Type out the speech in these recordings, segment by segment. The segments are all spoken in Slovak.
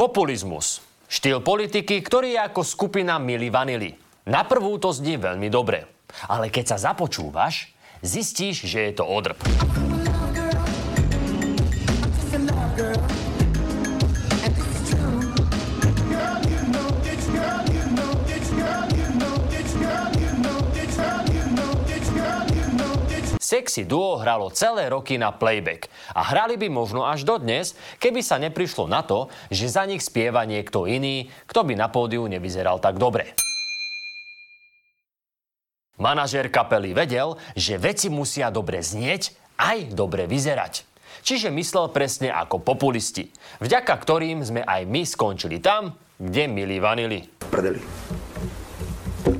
populizmus. Štýl politiky, ktorý je ako skupina Mili Vanily. Na prvú to znie veľmi dobre. Ale keď sa započúvaš, zistíš, že je to odrb. Sexy duo hralo celé roky na playback a hrali by možno až dodnes, keby sa neprišlo na to, že za nich spieva niekto iný, kto by na pódiu nevyzeral tak dobre. Manažér kapely vedel, že veci musia dobre znieť aj dobre vyzerať. Čiže myslel presne ako populisti, vďaka ktorým sme aj my skončili tam, kde milí vanili. Prdeli.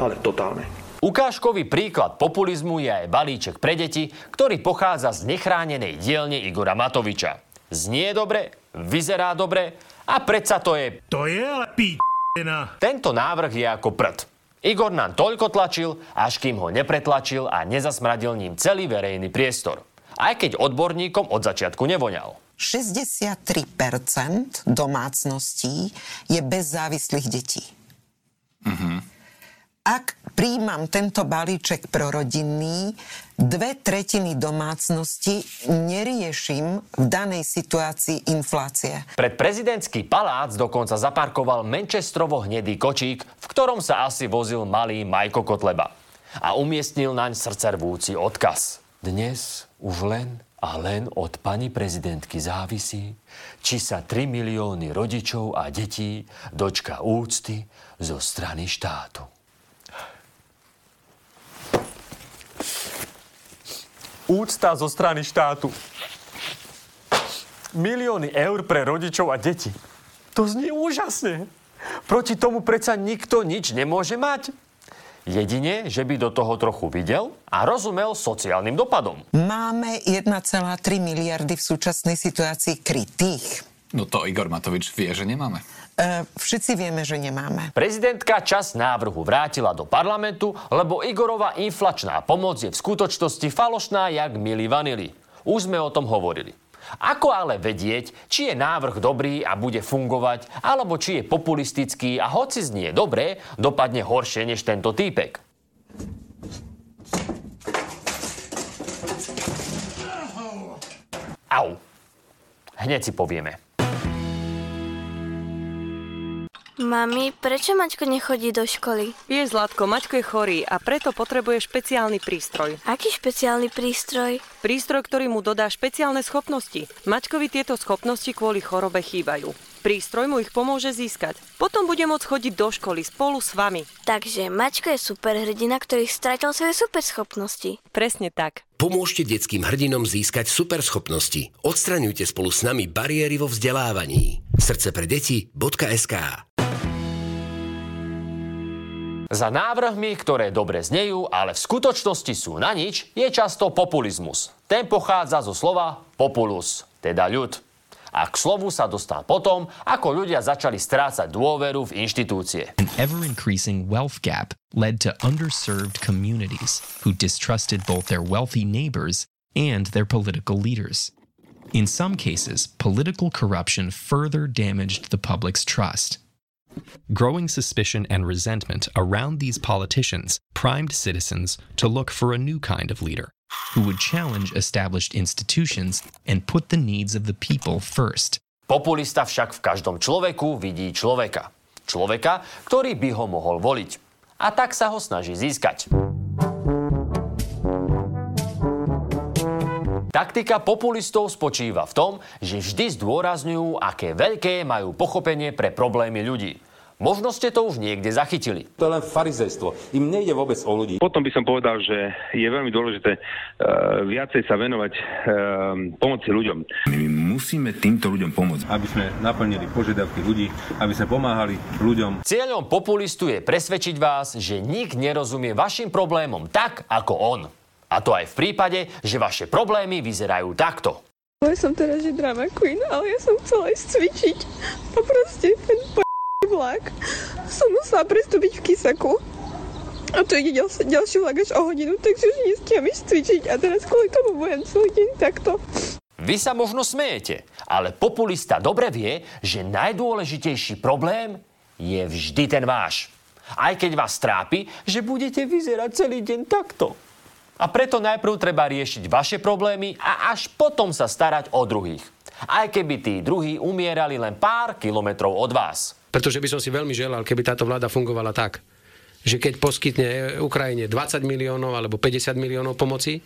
Ale totálne. Ukážkový príklad populizmu je aj balíček pre deti, ktorý pochádza z nechránenej dielne Igora Matoviča. Znie dobre, vyzerá dobre a predsa to je... To je ale p***na. Tento návrh je ako prd. Igor nám toľko tlačil, až kým ho nepretlačil a nezasmradil ním celý verejný priestor. Aj keď odborníkom od začiatku nevoňal. 63% domácností je bez závislých detí. Mm-hmm ak príjmam tento balíček prorodinný, dve tretiny domácnosti neriešim v danej situácii inflácie. Pred prezidentský palác dokonca zaparkoval Manchesterovo hnedý kočík, v ktorom sa asi vozil malý Majko Kotleba. A umiestnil naň srdcervúci odkaz. Dnes už len a len od pani prezidentky závisí, či sa 3 milióny rodičov a detí dočka úcty zo strany štátu. Úcta zo strany štátu. Milióny eur pre rodičov a deti. To znie úžasne. Proti tomu predsa nikto nič nemôže mať. Jedine, že by do toho trochu videl a rozumel sociálnym dopadom. Máme 1,3 miliardy v súčasnej situácii krytých. No to Igor Matovič vie, že nemáme. E, všetci vieme, že nemáme. Prezidentka čas návrhu vrátila do parlamentu, lebo Igorova inflačná pomoc je v skutočnosti falošná jak milý vanily. Už sme o tom hovorili. Ako ale vedieť, či je návrh dobrý a bude fungovať, alebo či je populistický a hoci znie dobré, dopadne horšie než tento týpek? Au. Hneď si povieme. Mami, prečo Maťko nechodí do školy? Je Zlatko, Maťko je chorý a preto potrebuje špeciálny prístroj. Aký špeciálny prístroj? Prístroj, ktorý mu dodá špeciálne schopnosti. Maťkovi tieto schopnosti kvôli chorobe chýbajú. Prístroj mu ich pomôže získať. Potom bude môcť chodiť do školy spolu s vami. Takže Maťko je superhrdina, ktorý stratil svoje superschopnosti. Presne tak. Pomôžte detským hrdinom získať superschopnosti. Odstraňujte spolu s nami bariéry vo vzdelávaní. Srdcepredeti.sk Za návrhmi, ktoré dobre znejú, ale v skutočnosti sú na nič, je často populizmus. Ten pochádza zo slova populus, teda ľud. A k slovu sa dostal potom, ako ľudia začali strácať dôveru v inštitúcie. An ever-increasing wealth gap led to underserved communities who distrusted both their wealthy neighbors and their political leaders. In some cases, political corruption further damaged the public's trust. Growing suspicion and resentment around these politicians primed citizens to look for a new kind of leader who would challenge established institutions and put the needs of the people first. Populista však v každom človeku vidí človeka. Človeka, ktorý by ho mohol voliť. A tak sa ho snaží získať. Taktika populistov spočíva v tom, že vždy zdôrazňujú, aké veľké majú pochopenie pre problémy ľudí. Možno ste to už niekde zachytili. To je len farizejstvo. Im nejde vôbec o ľudí. Potom by som povedal, že je veľmi dôležité uh, viacej sa venovať uh, pomoci ľuďom. My musíme týmto ľuďom pomôcť. Aby sme naplnili požiadavky ľudí, aby sme pomáhali ľuďom. Cieľom populistu je presvedčiť vás, že nik nerozumie vašim problémom tak, ako on. A to aj v prípade, že vaše problémy vyzerajú takto. Ja som teraz že drama queen, ale ja som chcela ísť cvičiť. A proste ten vlak som musela prestúpiť v Kisaku. A to ide ďal, ďalší vlak až o hodinu, takže už nestíham ísť cvičiť a teraz kvôli tomu budem celý deň takto. Vy sa možno smejete, ale populista dobre vie, že najdôležitejší problém je vždy ten váš. Aj keď vás trápi, že budete vyzerať celý deň takto. A preto najprv treba riešiť vaše problémy a až potom sa starať o druhých. Aj keby tí druhí umierali len pár kilometrov od vás. Pretože by som si veľmi želal, keby táto vláda fungovala tak, že keď poskytne Ukrajine 20 miliónov alebo 50 miliónov pomoci,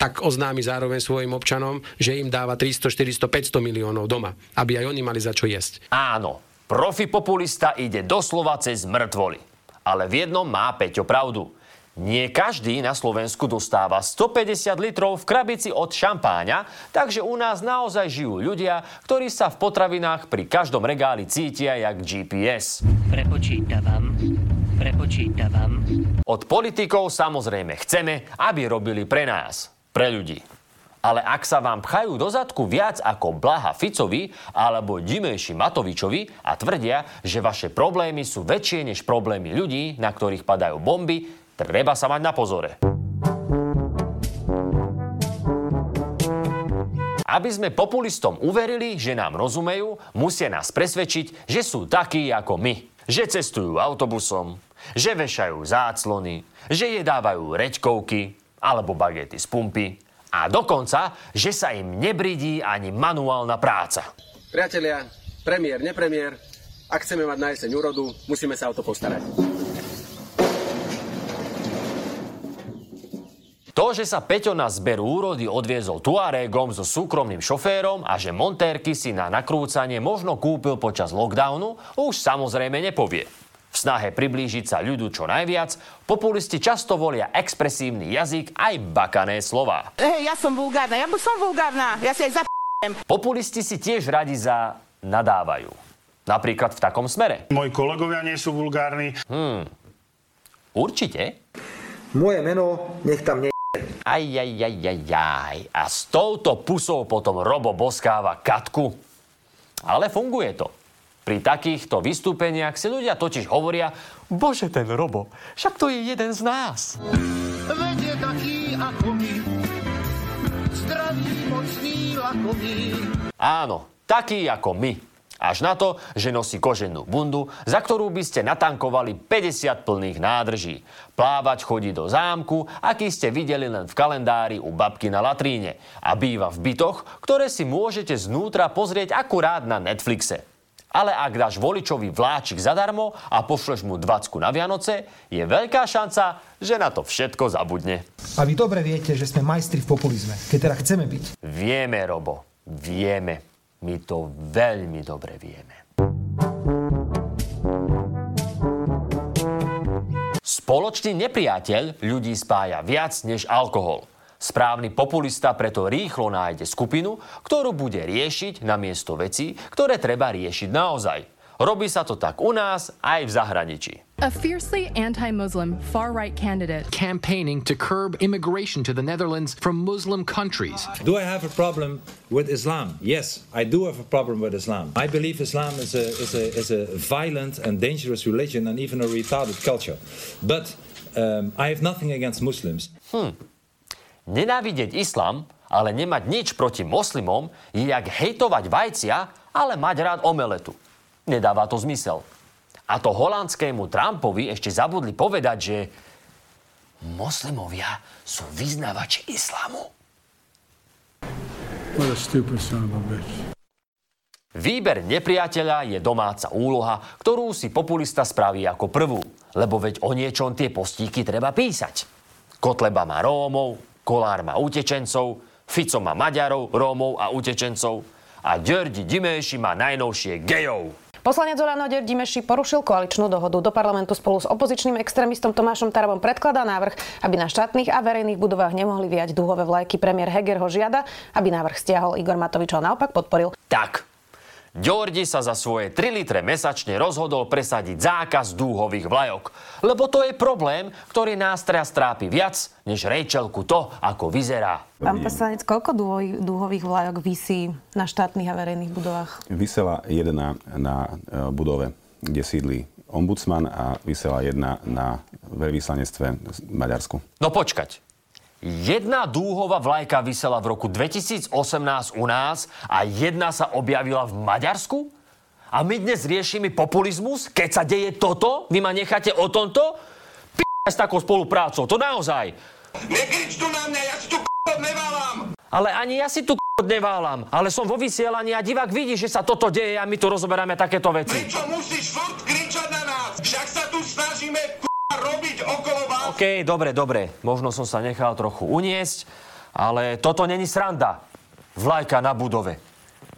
tak oznámi zároveň svojim občanom, že im dáva 300, 400, 500 miliónov doma, aby aj oni mali za čo jesť. Áno, profi populista ide doslova cez mŕtvoly. Ale v jednom má Peťo pravdu. Nie každý na Slovensku dostáva 150 litrov v krabici od šampáňa, takže u nás naozaj žijú ľudia, ktorí sa v potravinách pri každom regáli cítia jak GPS. Prepočítavam. Prepočítavam. Od politikov samozrejme chceme, aby robili pre nás, pre ľudí. Ale ak sa vám pchajú do zadku viac ako Blaha Ficovi alebo Dimejši Matovičovi a tvrdia, že vaše problémy sú väčšie než problémy ľudí, na ktorých padajú bomby, Treba sa mať na pozore. Aby sme populistom uverili, že nám rozumejú, musia nás presvedčiť, že sú takí ako my. Že cestujú autobusom, že vešajú záclony, že jedávajú reďkovky alebo bagety z pumpy a dokonca, že sa im nebridí ani manuálna práca. Priatelia, premiér, nepremiér, ak chceme mať na jeseň úrodu, musíme sa o to postarať. To, že sa Peťo na zber úrody odviezol Tuaregom so súkromným šoférom a že montérky si na nakrúcanie možno kúpil počas lockdownu, už samozrejme nepovie. V snahe priblížiť sa ľudu čo najviac, populisti často volia expresívny jazyk aj bakané slova. Hej, ja som vulgárna, ja som vulgárna, ja si aj zap... Populisti si tiež radi za nadávajú. Napríklad v takom smere. Moji kolegovia nie sú vulgárni. Hmm. Určite? Moje meno nech tam nie aj, aj, aj, aj, aj. A s touto pusou potom Robo boskáva Katku. Ale funguje to. Pri takýchto vystúpeniach si ľudia totiž hovoria, bože ten Robo, však to je jeden z nás. Veď je taký ako my, zdravý, mocný, lakomý. Áno, taký ako my. Až na to, že nosí koženú bundu, za ktorú by ste natankovali 50 plných nádrží. Plávať chodí do zámku, aký ste videli len v kalendári u babky na latríne. A býva v bytoch, ktoré si môžete znútra pozrieť akurát na Netflixe. Ale ak dáš voličovi vláčik zadarmo a pošleš mu 20 na Vianoce, je veľká šanca, že na to všetko zabudne. A vy dobre viete, že sme majstri v populizme, keď teda chceme byť. Vieme, Robo, vieme. My to veľmi dobre vieme. Spoločný nepriateľ ľudí spája viac než alkohol. Správny populista preto rýchlo nájde skupinu, ktorú bude riešiť na miesto vecí, ktoré treba riešiť naozaj. Robí sa to tak u nás aj v zahraničí. A fiercely anti-Muslim far-right candidate campaigning to curb immigration to the Netherlands from Muslim countries. Do I have a problem with Islam? Yes, I do have a problem with Islam. I believe Islam is a, is a, is a violent and dangerous religion and even a retarded culture. But um, I have nothing against Muslims. Hm. Nenávidieť islam, ale nemať nič proti moslimom, je jak hejtovať vajcia, ale mať rád omeletu. Nedáva to zmysel. A to holandskému Trumpovi ešte zabudli povedať, že moslimovia sú vyznávači islamu. Výber nepriateľa je domáca úloha, ktorú si populista spraví ako prvú, lebo veď o niečom tie postíky treba písať. Kotleba má Rómov, Kolár má utečencov, Fico má Maďarov, Rómov a utečencov a Ďördi Dimejši má najnovšie gejov. Poslanec Olano Dimeši porušil koaličnú dohodu. Do parlamentu spolu s opozičným extrémistom Tomášom Tarabom predkladá návrh, aby na štátnych a verejných budovách nemohli viať dúhové vlajky. Premiér Heger ho žiada, aby návrh stiahol. Igor Matovič ho naopak podporil. Tak, Ďordi sa za svoje 3 litre mesačne rozhodol presadiť zákaz dúhových vlajok. Lebo to je problém, ktorý nás teraz trápi viac, než Rejčelku to, ako vyzerá. Pán poslanec, koľko dúhových vlajok vysí na štátnych a verejných budovách? Vysela jedna na e, budove, kde sídli ombudsman a vysela jedna na veľvyslanectve v Maďarsku. No počkať. Jedna dúhová vlajka vysela v roku 2018 u nás a jedna sa objavila v Maďarsku? A my dnes riešime populizmus, keď sa deje toto? Vy ma necháte o tomto? P*** s takou spoluprácou, to naozaj. Nekrič tu na mňa, ja si tu k***o neválam. Ale ani ja si tu k***o neválam, ale som vo vysielaní a divák vidí, že sa toto deje a my tu rozoberáme takéto veci. Prečo musíš furt kričať na nás? Však sa tu snažíme robiť okolo vás. OK, dobre, dobre. Možno som sa nechal trochu uniesť, ale toto není sranda. Vlajka na budove.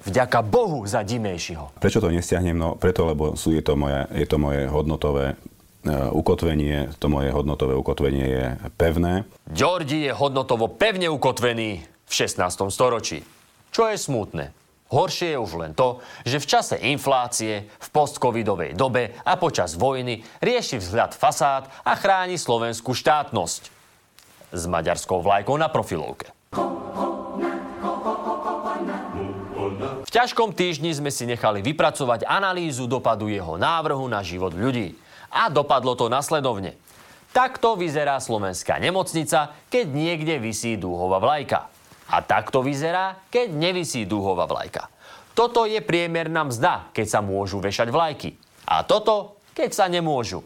Vďaka Bohu za Dimejšiho. Prečo to nestiahnem? No preto, lebo sú, je, to moje, je to moje hodnotové uh, ukotvenie, to moje hodnotové ukotvenie je pevné. Ďordi je hodnotovo pevne ukotvený v 16. storočí. Čo je smutné? Horšie je už len to, že v čase inflácie, v postcovidovej dobe a počas vojny rieši vzhľad fasád a chráni slovenskú štátnosť. S maďarskou vlajkou na profilovke. V ťažkom týždni sme si nechali vypracovať analýzu dopadu jeho návrhu na život ľudí. A dopadlo to nasledovne. Takto vyzerá slovenská nemocnica, keď niekde vysí dúhová vlajka. A takto vyzerá, keď nevisí dúhová vlajka. Toto je priemerná mzda, keď sa môžu vešať vlajky. A toto, keď sa nemôžu.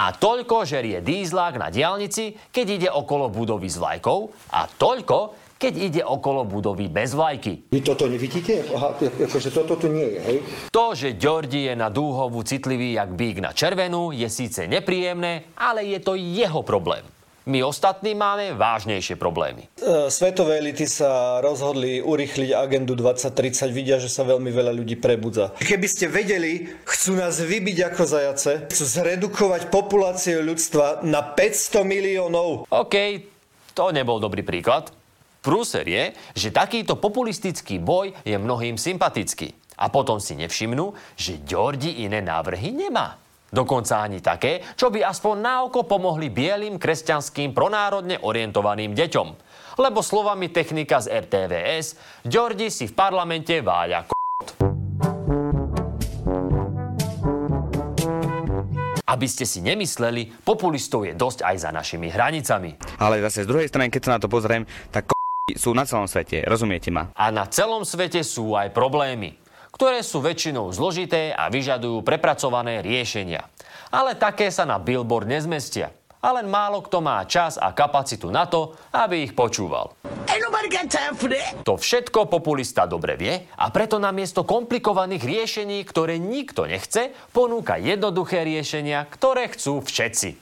A toľko žerie dízlák na diálnici, keď ide okolo budovy s vlajkou a toľko, keď ide okolo budovy bez vlajky. Vy toto nevidíte? Aha, akože toto tu nie je, hej? To, že Ďordi je na dúhovú citlivý jak bík na červenú, je síce nepríjemné, ale je to jeho problém. My ostatní máme vážnejšie problémy. E, Svetové elity sa rozhodli urychliť agendu 2030, vidia, že sa veľmi veľa ľudí prebudza. Keby ste vedeli, chcú nás vybiť ako zajace, chcú zredukovať populáciu ľudstva na 500 miliónov. OK, to nebol dobrý príklad. Prúser je, že takýto populistický boj je mnohým sympatický. A potom si nevšimnú, že Ďordi iné návrhy nemá. Dokonca ani také, čo by aspoň na oko pomohli bielým kresťanským pronárodne orientovaným deťom. Lebo slovami technika z RTVS, Ďordi si v parlamente váľa k***. Aby ste si nemysleli, populistov je dosť aj za našimi hranicami. Ale zase z druhej strany, keď sa na to pozriem, tak k***y sú na celom svete, rozumiete ma? A na celom svete sú aj problémy, ktoré sú väčšinou zložité a vyžadujú prepracované riešenia. Ale také sa na billboard nezmestia. A len málo kto má čas a kapacitu na to, aby ich počúval. To všetko populista dobre vie a preto namiesto komplikovaných riešení, ktoré nikto nechce, ponúka jednoduché riešenia, ktoré chcú všetci.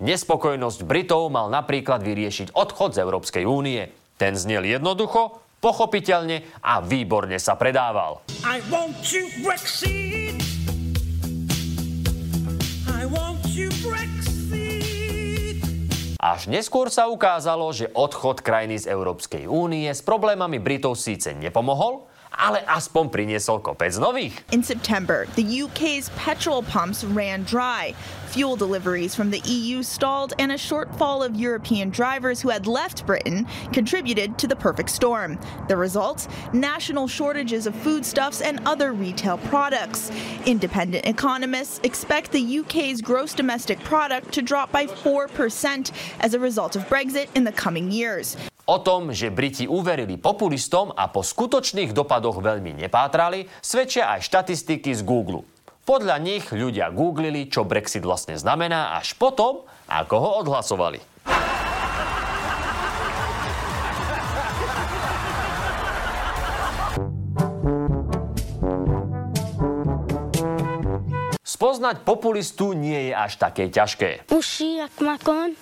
Nespokojnosť Britov mal napríklad vyriešiť odchod z Európskej únie. Ten znel jednoducho, pochopiteľne a výborne sa predával. I want you Brexit. I want you Brexit. Až neskôr sa ukázalo, že odchod krajiny z Európskej únie s problémami Britov síce nepomohol, ale aspoň priniesol kopec nových. In September, the UK's petrol pumps ran dry. Fuel deliveries from the EU stalled, and a shortfall of European drivers who had left Britain contributed to the perfect storm. The result? National shortages of foodstuffs and other retail products. Independent economists expect the UK's gross domestic product to drop by 4% as a result of Brexit in the coming years. O tom, že Briti uverili populistom a po skutočných dopadoch veľmi nepátrali, svedčia aj štatistiky z Google. Podľa nich ľudia googlili, čo Brexit vlastne znamená až potom, ako ho odhlasovali. Spoznať populistu nie je až také ťažké. Uši, jak má kon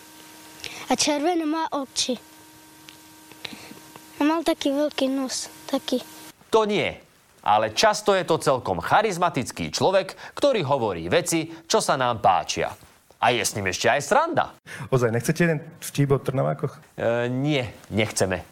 a červené má oči. A mal taký veľký nos, taký. To nie. Ale často je to celkom charizmatický človek, ktorý hovorí veci, čo sa nám páčia. A je s ním ešte aj sranda. Ozaj, nechcete jeden vtip o Trnavákoch? E, nie, nechceme.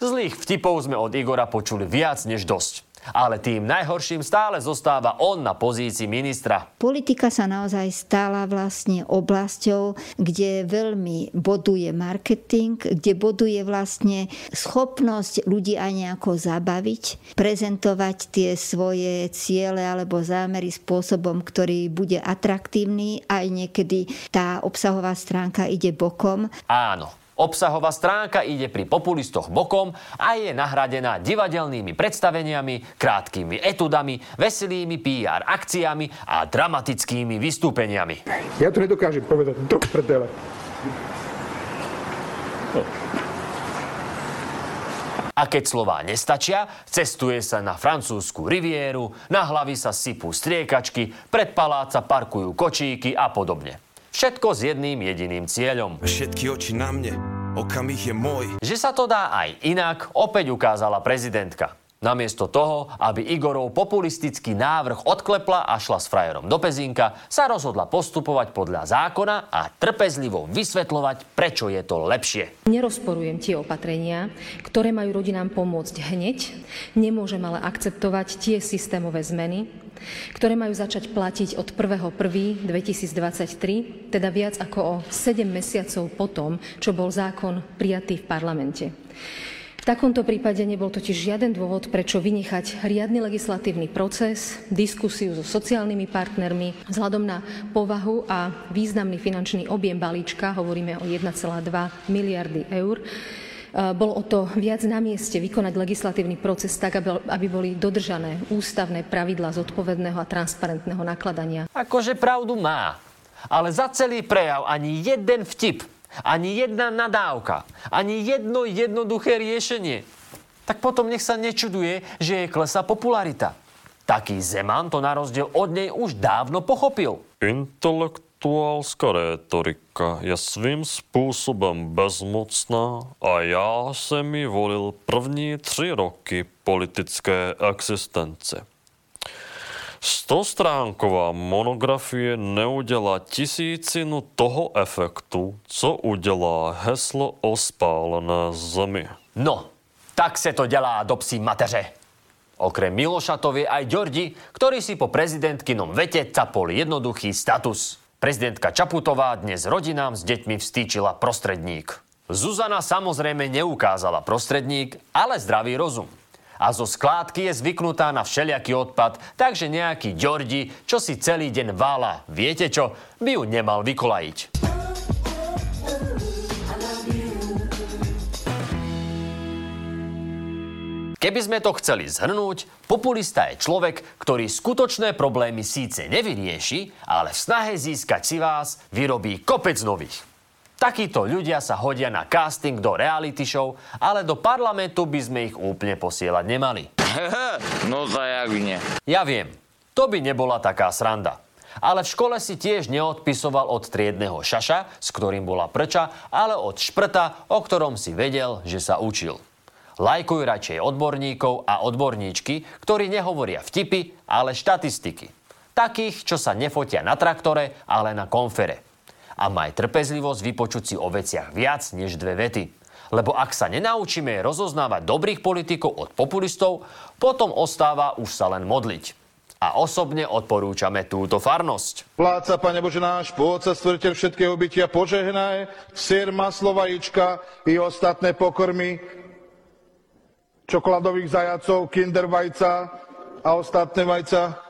Zlých vtipov sme od Igora počuli viac než dosť. Ale tým najhorším stále zostáva on na pozícii ministra. Politika sa naozaj stala vlastne oblasťou, kde veľmi boduje marketing, kde boduje vlastne schopnosť ľudí aj nejako zabaviť, prezentovať tie svoje ciele alebo zámery spôsobom, ktorý bude atraktívny, aj niekedy tá obsahová stránka ide bokom. Áno, Obsahová stránka ide pri populistoch bokom a je nahradená divadelnými predstaveniami, krátkými etudami, veselými PR akciami a dramatickými vystúpeniami. Ja to nedokážem povedať, to prdele. A keď slová nestačia, cestuje sa na francúzsku rivieru, na hlavy sa sypú striekačky, pred paláca parkujú kočíky a podobne. Všetko s jedným jediným cieľom. Všetky oči na mne, okamih je môj. Že sa to dá aj inak, opäť ukázala prezidentka. Namiesto toho, aby Igorov populistický návrh odklepla a šla s frajerom do Pezínka, sa rozhodla postupovať podľa zákona a trpezlivo vysvetľovať, prečo je to lepšie. Nerozporujem tie opatrenia, ktoré majú rodinám pomôcť hneď. Nemôžem ale akceptovať tie systémové zmeny, ktoré majú začať platiť od 1.1.2023, teda viac ako o 7 mesiacov potom, čo bol zákon prijatý v parlamente. V takomto prípade nebol totiž žiaden dôvod, prečo vynechať riadny legislatívny proces, diskusiu so sociálnymi partnermi vzhľadom na povahu a významný finančný objem balíčka, hovoríme o 1,2 miliardy eur, bol o to viac na mieste vykonať legislatívny proces tak, aby boli dodržané ústavné pravidlá zodpovedného a transparentného nakladania. Akože pravdu má, ale za celý prejav ani jeden vtip ani jedna nadávka, ani jedno jednoduché riešenie. Tak potom nech sa nečuduje, že je klesa popularita. Taký Zeman to na rozdiel od nej už dávno pochopil. Intelektuálska rétorika je svým způsobem bezmocná a já jsem ji volil první tři roky politické existence. Stostránková monografie neudělá tisícinu toho efektu, co udělá heslo o spálené zemi. No, tak se to dělá do psí mateře. Okrem Milošatovi aj Ďordi, ktorý si po prezidentkynom vete capol jednoduchý status. Prezidentka Čaputová dnes rodinám s deťmi vstýčila prostredník. Zuzana samozrejme neukázala prostredník, ale zdravý rozum a zo skládky je zvyknutá na všelijaký odpad, takže nejaký ďordi, čo si celý deň vála, viete čo, by ju nemal vykolajiť. Keby sme to chceli zhrnúť, populista je človek, ktorý skutočné problémy síce nevyrieši, ale v snahe získať si vás vyrobí kopec nových. Takíto ľudia sa hodia na casting do reality show, ale do parlamentu by sme ich úplne posielať nemali. no zajak nie. Ja viem, to by nebola taká sranda. Ale v škole si tiež neodpisoval od triedného šaša, s ktorým bola prča, ale od šprta, o ktorom si vedel, že sa učil. Lajkuj radšej odborníkov a odborníčky, ktorí nehovoria vtipy, ale štatistiky. Takých, čo sa nefotia na traktore, ale na konfere a maj trpezlivosť vypočuť si o veciach viac než dve vety. Lebo ak sa nenaučíme rozoznávať dobrých politikov od populistov, potom ostáva už sa len modliť. A osobne odporúčame túto farnosť. Pláca, Pane Bože náš, pôvodca, stvoriteľ všetkého bytia, požehnaj, sier, maslo, vajíčka i ostatné pokormy, čokoládových zajacov, kinder vajca a ostatné vajca